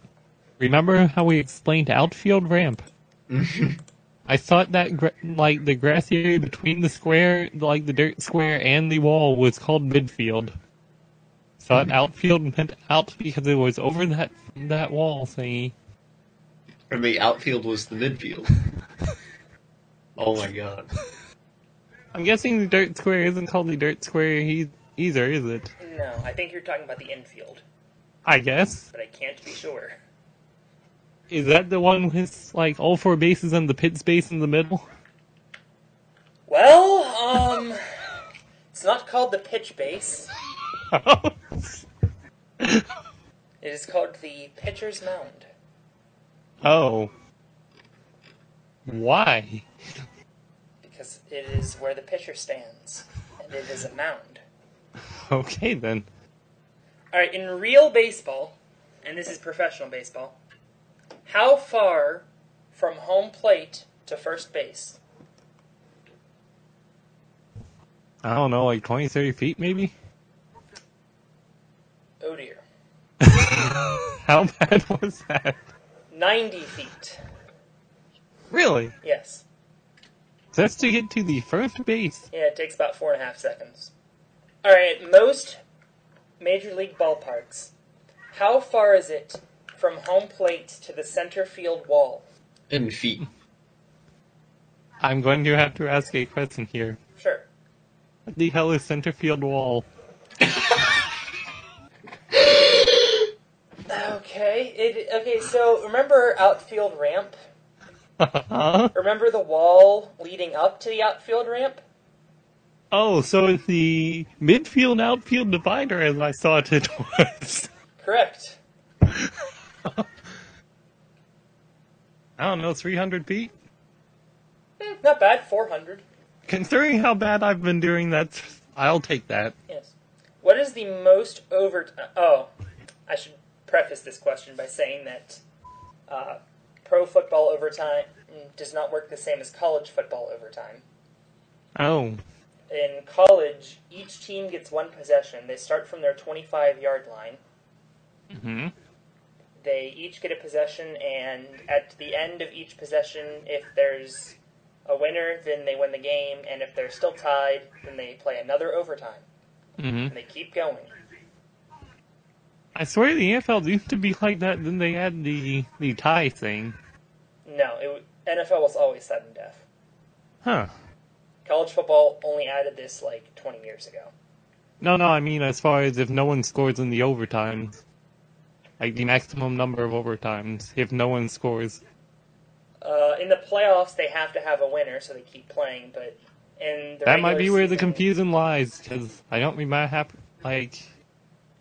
[SPEAKER 3] remember how we explained outfield ramp. I thought that gra- like the grassy area between the square, like the dirt square and the wall, was called midfield. Thought outfield meant out because it was over that that wall thingy.
[SPEAKER 2] And the outfield was the midfield. oh my god.
[SPEAKER 3] I'm guessing the dirt square isn't called the dirt square e- either, is it?
[SPEAKER 1] No, I think you're talking about the infield,
[SPEAKER 3] I guess.
[SPEAKER 1] but I can't be sure.
[SPEAKER 3] Is that the one with like all four bases and the pit space in the middle?
[SPEAKER 1] Well, um, it's not called the pitch base. It is called the pitcher's mound.
[SPEAKER 3] oh. Why?
[SPEAKER 1] because it is where the pitcher stands, and it is a mound.
[SPEAKER 3] Okay then.
[SPEAKER 1] All right, in real baseball, and this is professional baseball, how far from home plate to first base?
[SPEAKER 3] I don't know, like 20, 30 feet maybe?
[SPEAKER 1] Oh dear,
[SPEAKER 3] How bad was that?
[SPEAKER 1] 90 feet.
[SPEAKER 3] Really?
[SPEAKER 1] Yes.
[SPEAKER 3] That's to get to the first base.
[SPEAKER 1] Yeah, it takes about four and a half seconds. All right, most major league ballparks. How far is it from home plate to the center field wall?
[SPEAKER 2] In feet.
[SPEAKER 3] I'm going to have to ask a question here.
[SPEAKER 1] Sure.
[SPEAKER 3] What the hell is center field wall?
[SPEAKER 1] Okay. It okay. So remember outfield ramp.
[SPEAKER 3] huh?
[SPEAKER 1] Remember the wall leading up to the outfield ramp?
[SPEAKER 3] Oh, so it's the midfield outfield divider as I thought it was.
[SPEAKER 1] Correct.
[SPEAKER 3] I don't know, 300 feet?
[SPEAKER 1] Eh, not bad. Four hundred.
[SPEAKER 3] Considering how bad I've been doing that, I'll take that.
[SPEAKER 1] Yes. What is the most over? oh, I should preface this question by saying that uh, pro football overtime does not work the same as college football overtime.
[SPEAKER 3] Oh.
[SPEAKER 1] In college, each team gets one possession. They start from their 25 yard line.
[SPEAKER 3] Mm hmm
[SPEAKER 1] They each get a possession, and at the end of each possession, if there's a winner, then they win the game, and if they're still tied, then they play another overtime.
[SPEAKER 3] Mm hmm
[SPEAKER 1] And they keep going.
[SPEAKER 3] I swear the NFL used to be like that, then they had the, the tie thing.
[SPEAKER 1] No, it, NFL was always sudden death.
[SPEAKER 3] Huh.
[SPEAKER 1] College football only added this like 20 years ago.
[SPEAKER 3] No, no, I mean as far as if no one scores in the overtimes. Like the maximum number of overtimes, if no one scores.
[SPEAKER 1] Uh, in the playoffs, they have to have a winner, so they keep playing. But in the
[SPEAKER 3] That might be where the
[SPEAKER 1] season-
[SPEAKER 3] confusion lies, because I don't remember hap- like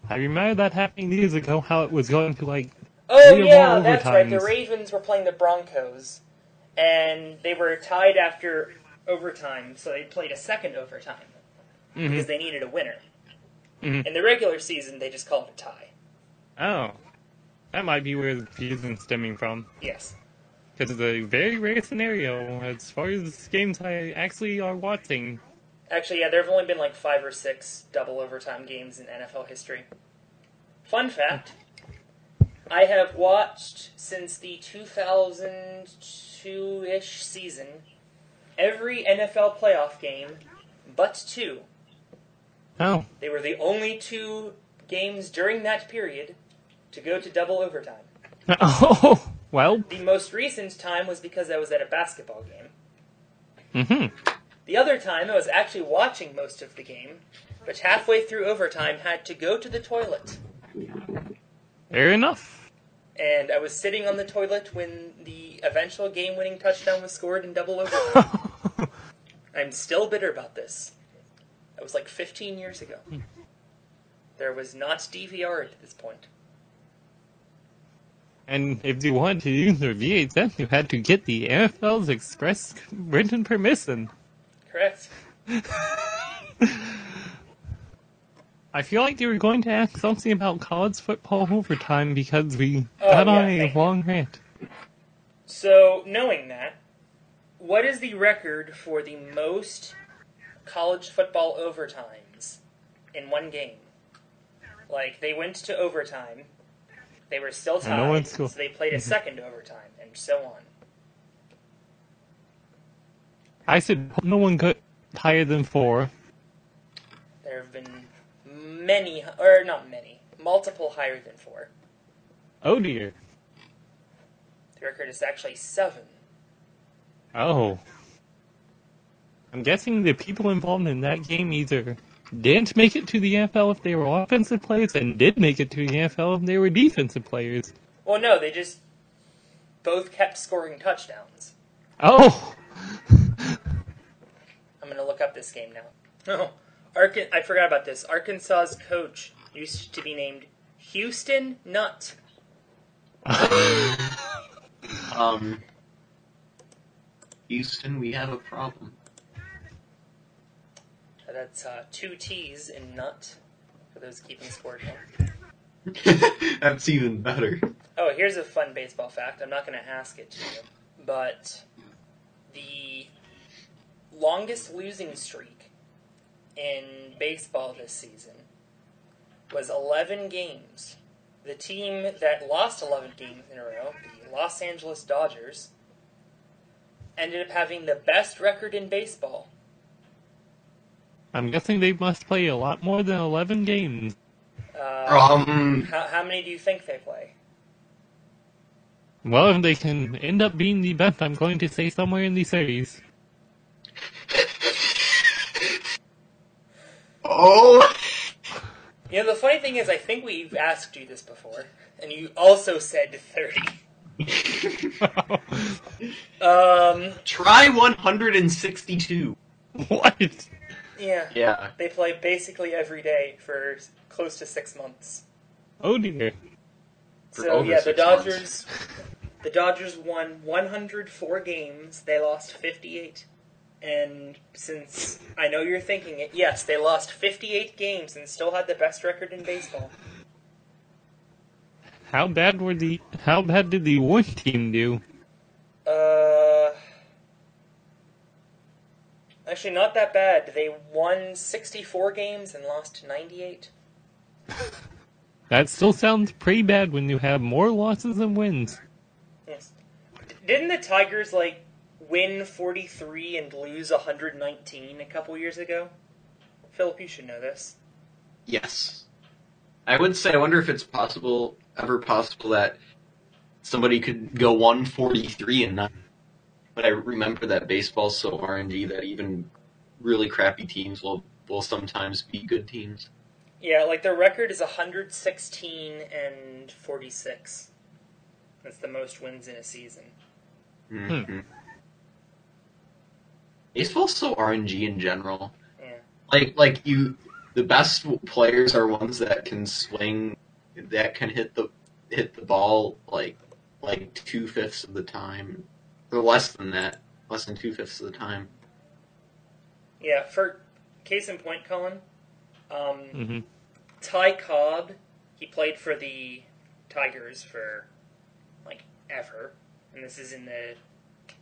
[SPEAKER 3] I remember that happening years ago. How it was going to like
[SPEAKER 1] Oh yeah, that's right. The. Ravens were playing the Broncos, and they were tied after overtime, so they played a second overtime because
[SPEAKER 3] mhm.
[SPEAKER 1] they needed a winner.
[SPEAKER 3] Mhm.
[SPEAKER 1] In the regular season, they just called it a tie.
[SPEAKER 3] oh, that might be where the confusion's stemming from.
[SPEAKER 1] Yes.
[SPEAKER 3] Because it's a very rare scenario as far as games I actually are watching.
[SPEAKER 1] Actually, yeah, there have only been like five or six double overtime games in NFL history. Fun fact I have watched since the 2002 ish season every NFL playoff game but two.
[SPEAKER 3] Oh,
[SPEAKER 1] They were the only two games during that period to go to double overtime.
[SPEAKER 3] oh, Well,
[SPEAKER 1] The most recent time was because I was at a basketball game.
[SPEAKER 3] Mm hmm
[SPEAKER 1] The other time, I was actually watching most of the game, but halfway through overtime had to go to the toilet.
[SPEAKER 3] fair enough.
[SPEAKER 1] And I was sitting on the toilet when the eventual game winning touchdown was scored in double overtime. I'm still bitter about this. That was like 15 years ago. Hmm. There was not DVR at this point.
[SPEAKER 3] and if you wanted to use your VHS, you had to get the NFL's express written permission.
[SPEAKER 1] Correct?
[SPEAKER 3] I feel like you were going to ask something about college football overtime because we
[SPEAKER 1] Oh,
[SPEAKER 3] got on a long rant.
[SPEAKER 1] So, knowing that, what is the record for the most college football overtimes in one game? Like, they went to overtime, they were still tied,
[SPEAKER 3] cool.
[SPEAKER 1] so they played a mm-hmm. second overtime, and so on.
[SPEAKER 3] I said no one got higher than four.
[SPEAKER 1] There have been many, or not many, multiple higher than four.
[SPEAKER 3] Oh dear.
[SPEAKER 1] The record is actually seven.
[SPEAKER 3] Oh. I'm guessing the people involved in that game either didn't make it to the NFL if they were offensive players and did make it to the NFL if they were defensive players.
[SPEAKER 1] Well, no, they just both kept scoring touchdowns.
[SPEAKER 3] Oh!
[SPEAKER 1] I'm gonna look up this game now. Oh, Arkan- I forgot about this. Arkansas's coach used to be named Houston Nutt.
[SPEAKER 2] Um, Houston, we have a problem.
[SPEAKER 1] That's uh, two T's in Nutt, for those keeping score.
[SPEAKER 2] That's even better.
[SPEAKER 1] Oh, here's a fun baseball fact. I'm not going to ask it to you, but the longest losing streak in baseball this season was 11 games. The team that lost 11 games in a row, the Los Angeles Dodgers, ended up having the best record in baseball.
[SPEAKER 3] I'm guessing they must play a lot more than 11 games.
[SPEAKER 1] Uh,
[SPEAKER 2] Um,
[SPEAKER 1] how, how many do you think they play?
[SPEAKER 3] Well, if they can end up being the best, I'm going to say somewhere in the series.
[SPEAKER 2] Oh,
[SPEAKER 1] You know, the funny thing is, I think we've asked you this before, and you also said 30. Um,
[SPEAKER 2] try 162.
[SPEAKER 3] what?
[SPEAKER 1] yeah.
[SPEAKER 2] Yeah.
[SPEAKER 1] They play basically every day for close to six months.
[SPEAKER 3] Oh dear.
[SPEAKER 2] For
[SPEAKER 1] So yeah, the Dodgers,
[SPEAKER 2] months.
[SPEAKER 1] the Dodgers won 104 games. They lost 58. And since I know you're thinking it, yes, they lost 58 games and still had the best record in baseball.
[SPEAKER 3] How bad were the? How bad did the one team do?
[SPEAKER 1] Uh, actually, not that bad. They won 64 games and lost 98.
[SPEAKER 3] That still sounds pretty bad when you have more losses than wins.
[SPEAKER 1] Yes. Didn't the Tigers like win 43 and lose 119 a couple years ago? Philip, you should know this.
[SPEAKER 2] Yes. I would say, I wonder if it's possible, ever possible, that somebody could go 143 and not. But I remember that baseball's so RNG that even really crappy teams will, will sometimes be good teams.
[SPEAKER 1] Yeah, like their record is 116 and 46. That's the most wins in a season.
[SPEAKER 2] hmm Baseball's so RNG in general.
[SPEAKER 1] Yeah.
[SPEAKER 2] Like, like you, the best players are ones that can swing, that can hit the hit the ball like like two fifths of the time, or less than that, less than two fifths of the time.
[SPEAKER 1] Yeah, for case in point, Colin, um,
[SPEAKER 3] hmm
[SPEAKER 1] Ty Cobb, he played for the Tigers for like ever, and this is in the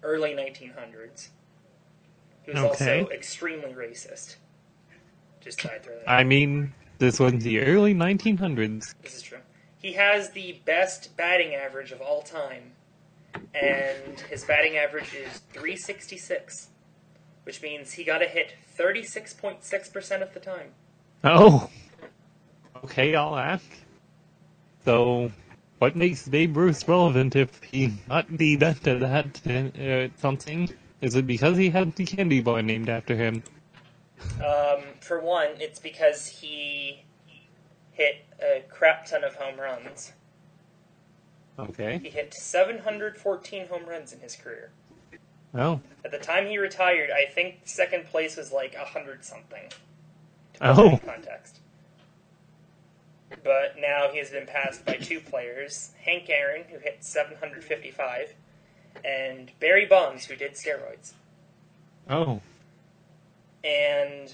[SPEAKER 1] early 1900s. He was
[SPEAKER 3] Okay.
[SPEAKER 1] also extremely racist. Just I'd throw that.
[SPEAKER 3] I mean, this was the early 1900s.
[SPEAKER 1] This is true. He has the best batting average of all time, and his batting average is 366, which means he got a hit 36.6% of the time.
[SPEAKER 3] Oh. Okay, I'll ask. So, what makes Babe Ruth relevant if he not be invented that uh, something? Is it because he had the candy bar named after him?
[SPEAKER 1] Um, for one, it's because he hit a crap ton of home runs.
[SPEAKER 3] Okay.
[SPEAKER 1] He hit 714 home runs in his career.
[SPEAKER 3] Oh.
[SPEAKER 1] At the time he retired, I think second place was like 100 something.
[SPEAKER 3] Oh.
[SPEAKER 1] Context. But now he has been passed by two players Hank Aaron, who hit 755, and Barry Bonds, who did steroids.
[SPEAKER 3] Oh.
[SPEAKER 1] And.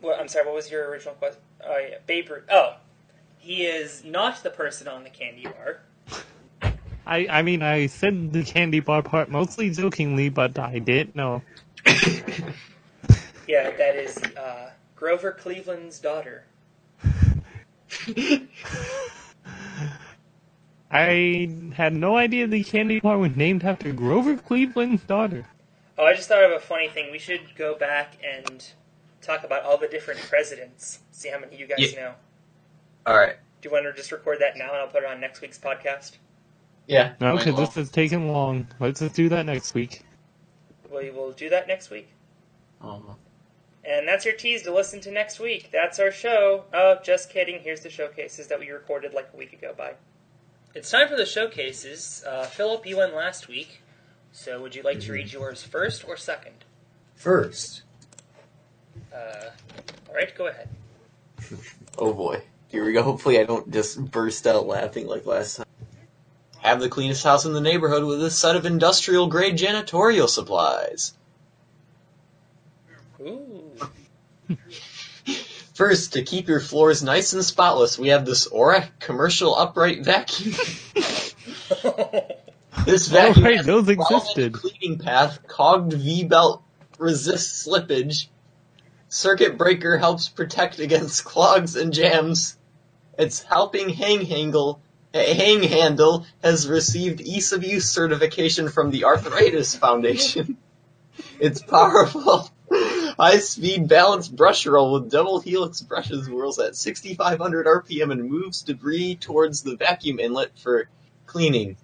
[SPEAKER 1] Well, I'm sorry, what was your original question? Oh, yeah. Babe Ruth. Oh. He is not the person on the candy bar.
[SPEAKER 3] I, I mean, I said the candy bar part mostly jokingly, but I didn't know.
[SPEAKER 1] Yeah, that is uh, Grover Cleveland's daughter.
[SPEAKER 3] I had no idea the candy bar was named after Grover Cleveland's daughter.
[SPEAKER 1] Oh, I just thought of a funny thing. We should go back and talk about all the different presidents. See how many you guys
[SPEAKER 2] Yeah.
[SPEAKER 1] know.
[SPEAKER 2] All right.
[SPEAKER 1] Do you want to just record that now and I'll put it on next week's podcast?
[SPEAKER 2] Yeah.
[SPEAKER 3] Okay,
[SPEAKER 2] might
[SPEAKER 3] this is taking long. Let's just do that next week.
[SPEAKER 1] We will do that next week.
[SPEAKER 2] Uh-huh.
[SPEAKER 1] And that's your tease to listen to next week. That's our show. Oh, just kidding. Here's the showcases that we recorded like a week ago. Bye. It's time for the showcases. Uh, Philip, you went last week. So would you like to read yours first or second?
[SPEAKER 2] First.
[SPEAKER 1] Uh, all right, go ahead.
[SPEAKER 2] Oh boy. Here we go. Hopefully I don't just burst out laughing like last time. Have the cleanest house in the neighborhood with this set of industrial grade janitorial supplies.
[SPEAKER 1] Ooh.
[SPEAKER 2] First, to keep your floors nice and spotless, we have this Oreck commercial upright vacuum. This vacuum
[SPEAKER 3] right,
[SPEAKER 2] has
[SPEAKER 3] those existed.
[SPEAKER 2] cleaning path, cogged V-belt resists slippage. Circuit breaker helps protect against clogs and jams. Its helping hang handle, eh, hang handle has received ease of use certification from the Arthritis Foundation. It's powerful. High speed balanced brush roll with double helix brushes whirls at 6500 RPM and moves debris towards the vacuum inlet for cleaning.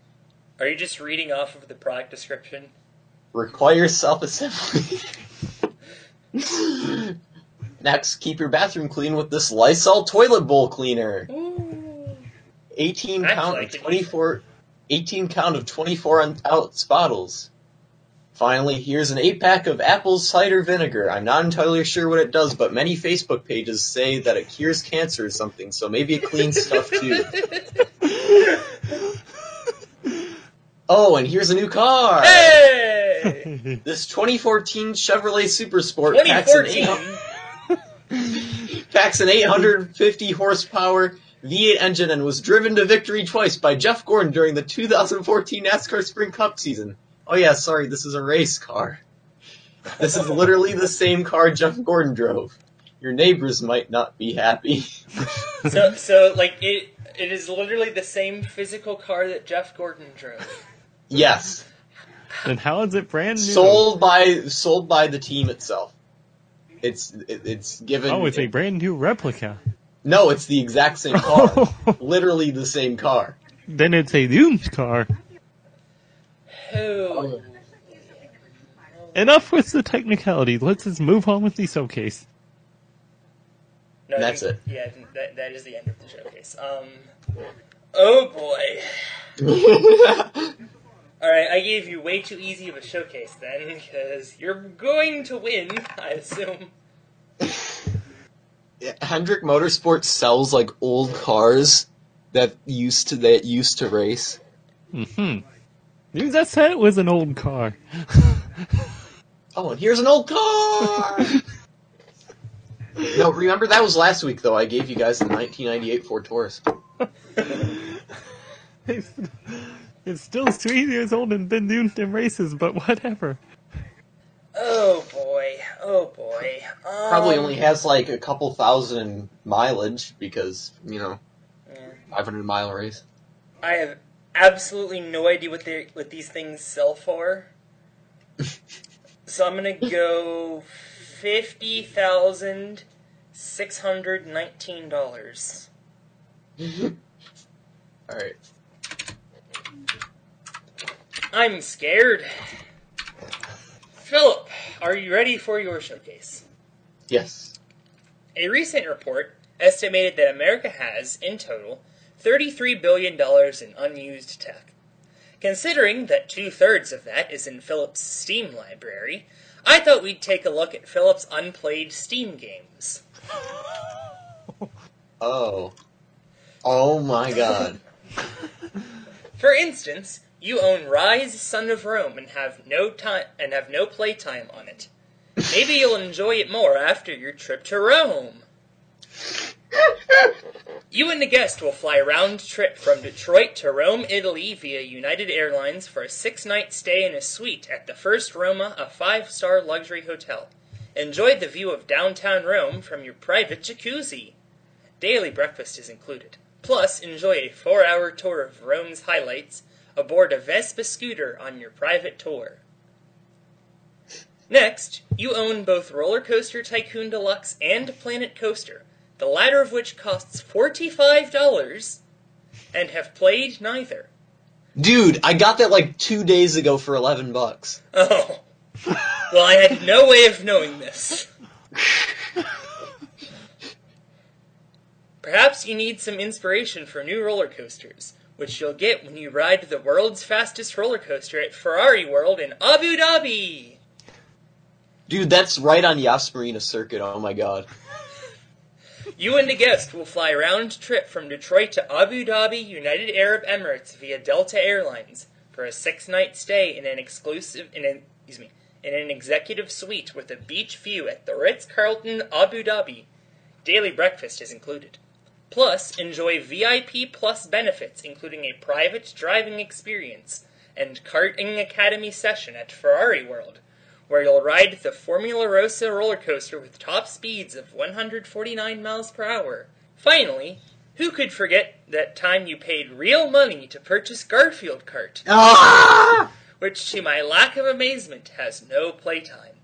[SPEAKER 1] Are you just reading off of the product description?
[SPEAKER 2] Requires self-assembly. Next, keep your bathroom clean with this Lysol toilet bowl cleaner.
[SPEAKER 1] Ooh.
[SPEAKER 2] 18 count
[SPEAKER 1] I
[SPEAKER 2] of 24, 18 count of 24 ounce bottles. Finally, here's an 8 pack of apple cider vinegar. I'm not entirely sure what it does, but many Facebook pages say that it cures cancer or something, so maybe it cleans stuff too. Oh, and here's a new car!
[SPEAKER 1] hey!
[SPEAKER 2] This 2014 Chevrolet Super Sport packs an, 800, packs an 850 horsepower V8 engine and was driven to victory twice by Jeff Gordon during the 2014 NASCAR Sprint Cup season. Oh yeah, sorry, this is a race car. This is literally the same car Jeff Gordon drove. Your neighbors might not be happy.
[SPEAKER 1] so, so like it, it is literally the same physical car that Jeff Gordon drove.
[SPEAKER 2] yes,
[SPEAKER 3] and how is it brand new?
[SPEAKER 2] sold by sold by the team itself. It's it, it's given.
[SPEAKER 3] Oh, it's a brand new replica.
[SPEAKER 2] no, it's the exact same car. literally the same car.
[SPEAKER 3] then it's a Doom's car.
[SPEAKER 1] Oh.
[SPEAKER 3] Enough with the technicality. Let's just move on with the showcase.
[SPEAKER 1] No,
[SPEAKER 2] That's
[SPEAKER 1] think-
[SPEAKER 2] it.
[SPEAKER 1] Yeah, that, that is the end of the showcase. Um, oh boy. Alright, I gave you way too easy of a showcase then, because you're going to win, I assume.
[SPEAKER 2] Hendrick Motorsports sells like old cars that used to that used to race.
[SPEAKER 3] Hmm. Dude, that said it was an old car.
[SPEAKER 2] Oh, and here's an old car. no, remember that was last week though. I gave you guys the 1998 Ford Taurus.
[SPEAKER 3] it's, it's still three years old and been doomed in races, but whatever.
[SPEAKER 1] Oh boy, oh boy. Um,
[SPEAKER 2] Probably only has like a couple thousand mileage because you know
[SPEAKER 1] yeah.
[SPEAKER 2] 500 mile race.
[SPEAKER 1] I have absolutely no idea what they what these things sell for. so I'm gonna go fifty thousand six hundred nineteen dollars.
[SPEAKER 2] All right.
[SPEAKER 1] I'm scared. Philip, are you ready for your showcase?
[SPEAKER 2] Yes.
[SPEAKER 1] A recent report estimated that America has, in total, $33 billion in unused tech. Considering that two thirds of that is in Philip's Steam library, I thought we'd take a look at Philip's unplayed Steam games.
[SPEAKER 2] Oh. Oh my god.
[SPEAKER 1] For instance, you own Ryse Son of Rome and have no time and have no playtime on it. Maybe you'll enjoy it more after your trip to Rome. You and the guest will fly round trip from Detroit to Rome, Italy via United Airlines for a six night stay in a suite at the First Roma, a five star luxury hotel. Enjoy the view of downtown Rome from your private jacuzzi. Daily breakfast is included. Plus, enjoy a four hour tour of Rome's highlights aboard a Vespa scooter on your private tour. Next, you own both Roller Coaster Tycoon Deluxe and Planet Coaster, the latter of which costs $45 and have played neither.
[SPEAKER 2] Dude, I got that like two days ago for 11 bucks.
[SPEAKER 1] Oh. Well, I had no way of knowing this. Perhaps you need some inspiration for new roller coasters, which you'll get when you ride the world's fastest roller coaster at Ferrari World in Abu Dhabi.
[SPEAKER 2] Dude, that's right on Yas Marina Circuit. Oh my god.
[SPEAKER 1] You and a guest will fly round trip from Detroit to Abu Dhabi, United Arab Emirates via Delta Airlines for a six night stay in an exclusive in an excuse me in an executive suite with a beach view at the Ritz Carlton Abu Dhabi. Daily breakfast is included. Plus, enjoy VIP plus benefits, including a private driving experience and karting academy session at Ferrari World, where you'll ride the Formula Rossa roller coaster with top speeds of 149 miles per hour. Finally, who could forget that time you paid real money to purchase Garfield Kart,
[SPEAKER 2] Ah!
[SPEAKER 1] which to my lack of amazement has no playtime?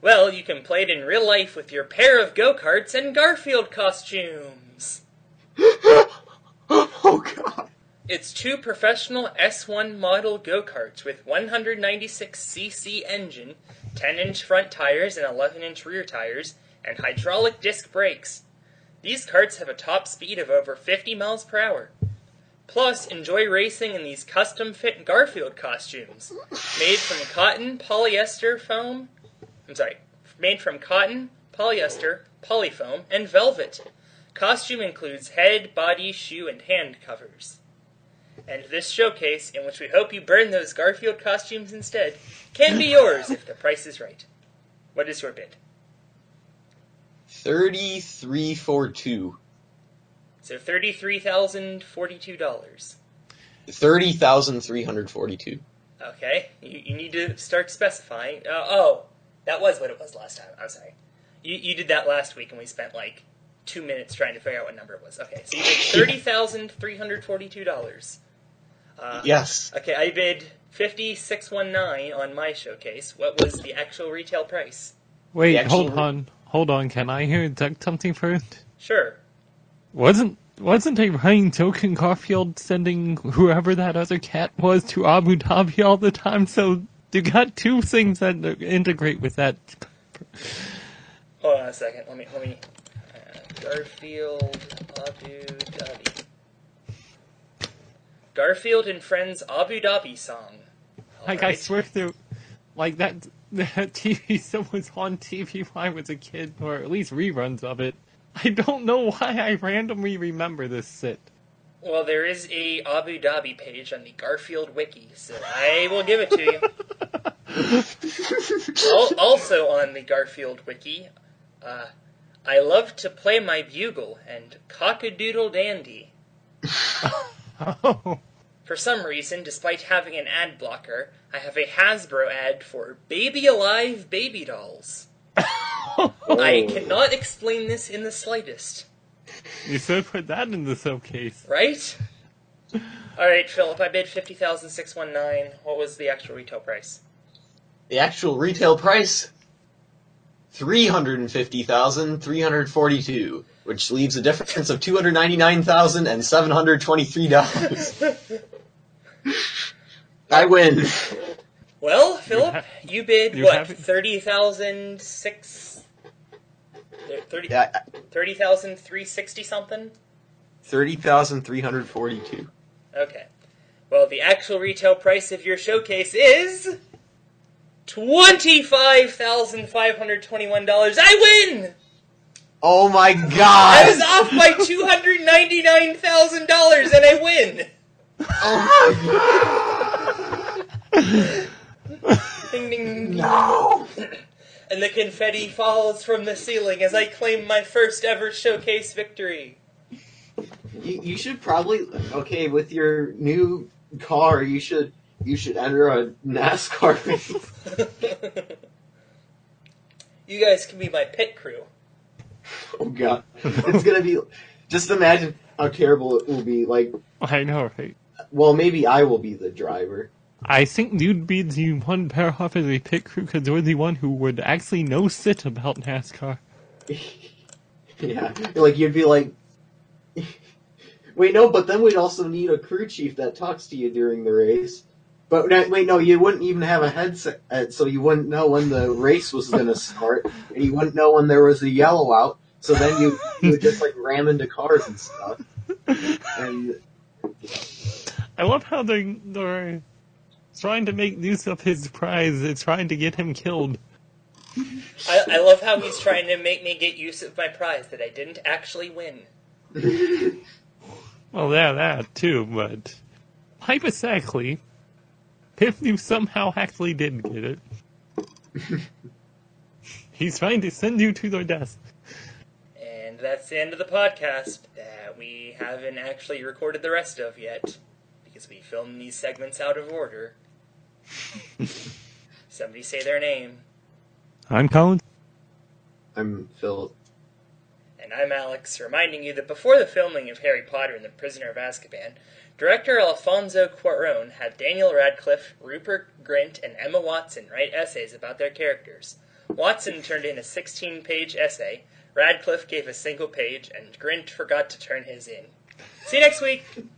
[SPEAKER 1] Well, you can play it in real life with your pair of go karts and Garfield costumes.
[SPEAKER 2] oh god.
[SPEAKER 1] It's two professional S1 model go karts with 196cc engine, 10 inch front tires, and 11 inch rear tires, and hydraulic disc brakes. These karts have a top speed of over 50 miles per hour. Plus, enjoy racing in these custom fit Garfield costumes, made from cotton, polyester foam. I'm sorry, made from cotton, polyester, polyfoam, and velvet. Costume includes head, body, shoe, and hand covers. And this showcase, in which we hope you burn those Garfield costumes instead, can be yours if the price is right. What is your bid?
[SPEAKER 2] 3342.
[SPEAKER 1] So thirty-three thousand forty-two dollars.
[SPEAKER 2] 30,342.
[SPEAKER 1] Okay, you, you need to start specifying. Uh, oh, that was what it was last time. I'm sorry. You you did that last week, and we spent like two minutes trying to figure out what number it was. Okay, so you bid thirty thousand three hundred forty-two dollars. Uh,
[SPEAKER 2] Yes.
[SPEAKER 1] Okay, I bid fifty-six one nine on my showcase. What was the actual retail price?
[SPEAKER 3] Wait,
[SPEAKER 2] actual-
[SPEAKER 3] hold on, hold on. Can I hear Doug something first?
[SPEAKER 1] Sure.
[SPEAKER 3] Wasn't wasn't a running Token in Garfield sending whoever that other cat was to Abu Dhabi all the time? So you got two things that integrate with that.
[SPEAKER 1] Hold on a second. Let me let me. Uh, Garfield Abu Dhabi. Garfield and Friends Abu Dhabi song.
[SPEAKER 3] Like I swear to, like that that TV show was on TV when I was a kid, or at least reruns of it. I don't know why I randomly remember this sit.
[SPEAKER 1] Well, there is a Abu Dhabi page on the Garfield wiki, so I will give it to you. Also on the Garfield wiki, uh, I love to play my bugle and cock-a-doodle dandy.
[SPEAKER 3] Oh,
[SPEAKER 1] for some reason, despite having an ad blocker, I have a Hasbro ad for Baby Alive Baby Dolls. oh. I cannot explain this in the slightest.
[SPEAKER 3] You should put that in the showcase.
[SPEAKER 1] Right? Alright, Philip, I bid 50619 What was the actual retail price?
[SPEAKER 2] The actual retail price? 350,342, which leaves a difference of $299,723. I win.
[SPEAKER 1] Well, Philip,
[SPEAKER 3] ha-
[SPEAKER 1] you bid
[SPEAKER 3] you
[SPEAKER 1] what
[SPEAKER 3] have it?
[SPEAKER 1] thirty thousand six. Thirty
[SPEAKER 2] Yeah,
[SPEAKER 1] thirty thousand three sixty something.
[SPEAKER 2] thirty thousand three hundred forty two.
[SPEAKER 1] Okay. Well, the actual retail price of your showcase is twenty-five thousand five hundred twenty-one dollars. I win.
[SPEAKER 2] Oh my god!
[SPEAKER 1] I was off by two hundred ninety-nine thousand dollars, and I win.
[SPEAKER 2] Oh
[SPEAKER 1] Ding, ding.
[SPEAKER 2] no!
[SPEAKER 1] And the confetti falls from the ceiling as I claim my first ever showcase victory.
[SPEAKER 2] You, you should probably okay with your new car. You should you should enter a NASCAR race.
[SPEAKER 1] you guys can be my pit crew.
[SPEAKER 2] Oh god, it's gonna be. Just imagine how terrible it will be. Like,
[SPEAKER 3] I know, right?
[SPEAKER 2] Well, maybe I will be the driver.
[SPEAKER 3] I think you'd be the one better off as a pit crew because you're the one who would actually know shit about NASCAR.
[SPEAKER 2] yeah, like you'd be like. Wait, no, but then we'd also need a crew chief that talks to you during the race. But no, wait, no, you wouldn't even have a headset, uh, so you wouldn't know when the race was going to start, and you wouldn't know when there was a yellow out. So then you, you would just like ram into cars and stuff. And
[SPEAKER 3] I love how they, they're trying to make use of his prize. It's trying to get him killed.
[SPEAKER 1] I, I love how he's trying to make me get use of my prize that I didn't actually win.
[SPEAKER 3] Well, yeah, that too, but hypothetically, if you somehow actually did get it, he's trying to send you to their death.
[SPEAKER 1] And that's the end of the podcast that we haven't actually recorded the rest of yet because we filmed these segments out of order. Somebody say their name.
[SPEAKER 3] I'm Colin.
[SPEAKER 2] I'm Phil.
[SPEAKER 1] And I'm Alex, reminding you that before the filming of Harry Potter and the Prisoner of Azkaban, director Alfonso Cuarón had Daniel Radcliffe, Rupert Grint, and Emma Watson write essays about their characters. Watson turned in a 16 page essay, Radcliffe gave a single page, and Grint forgot to turn his in. See you next week!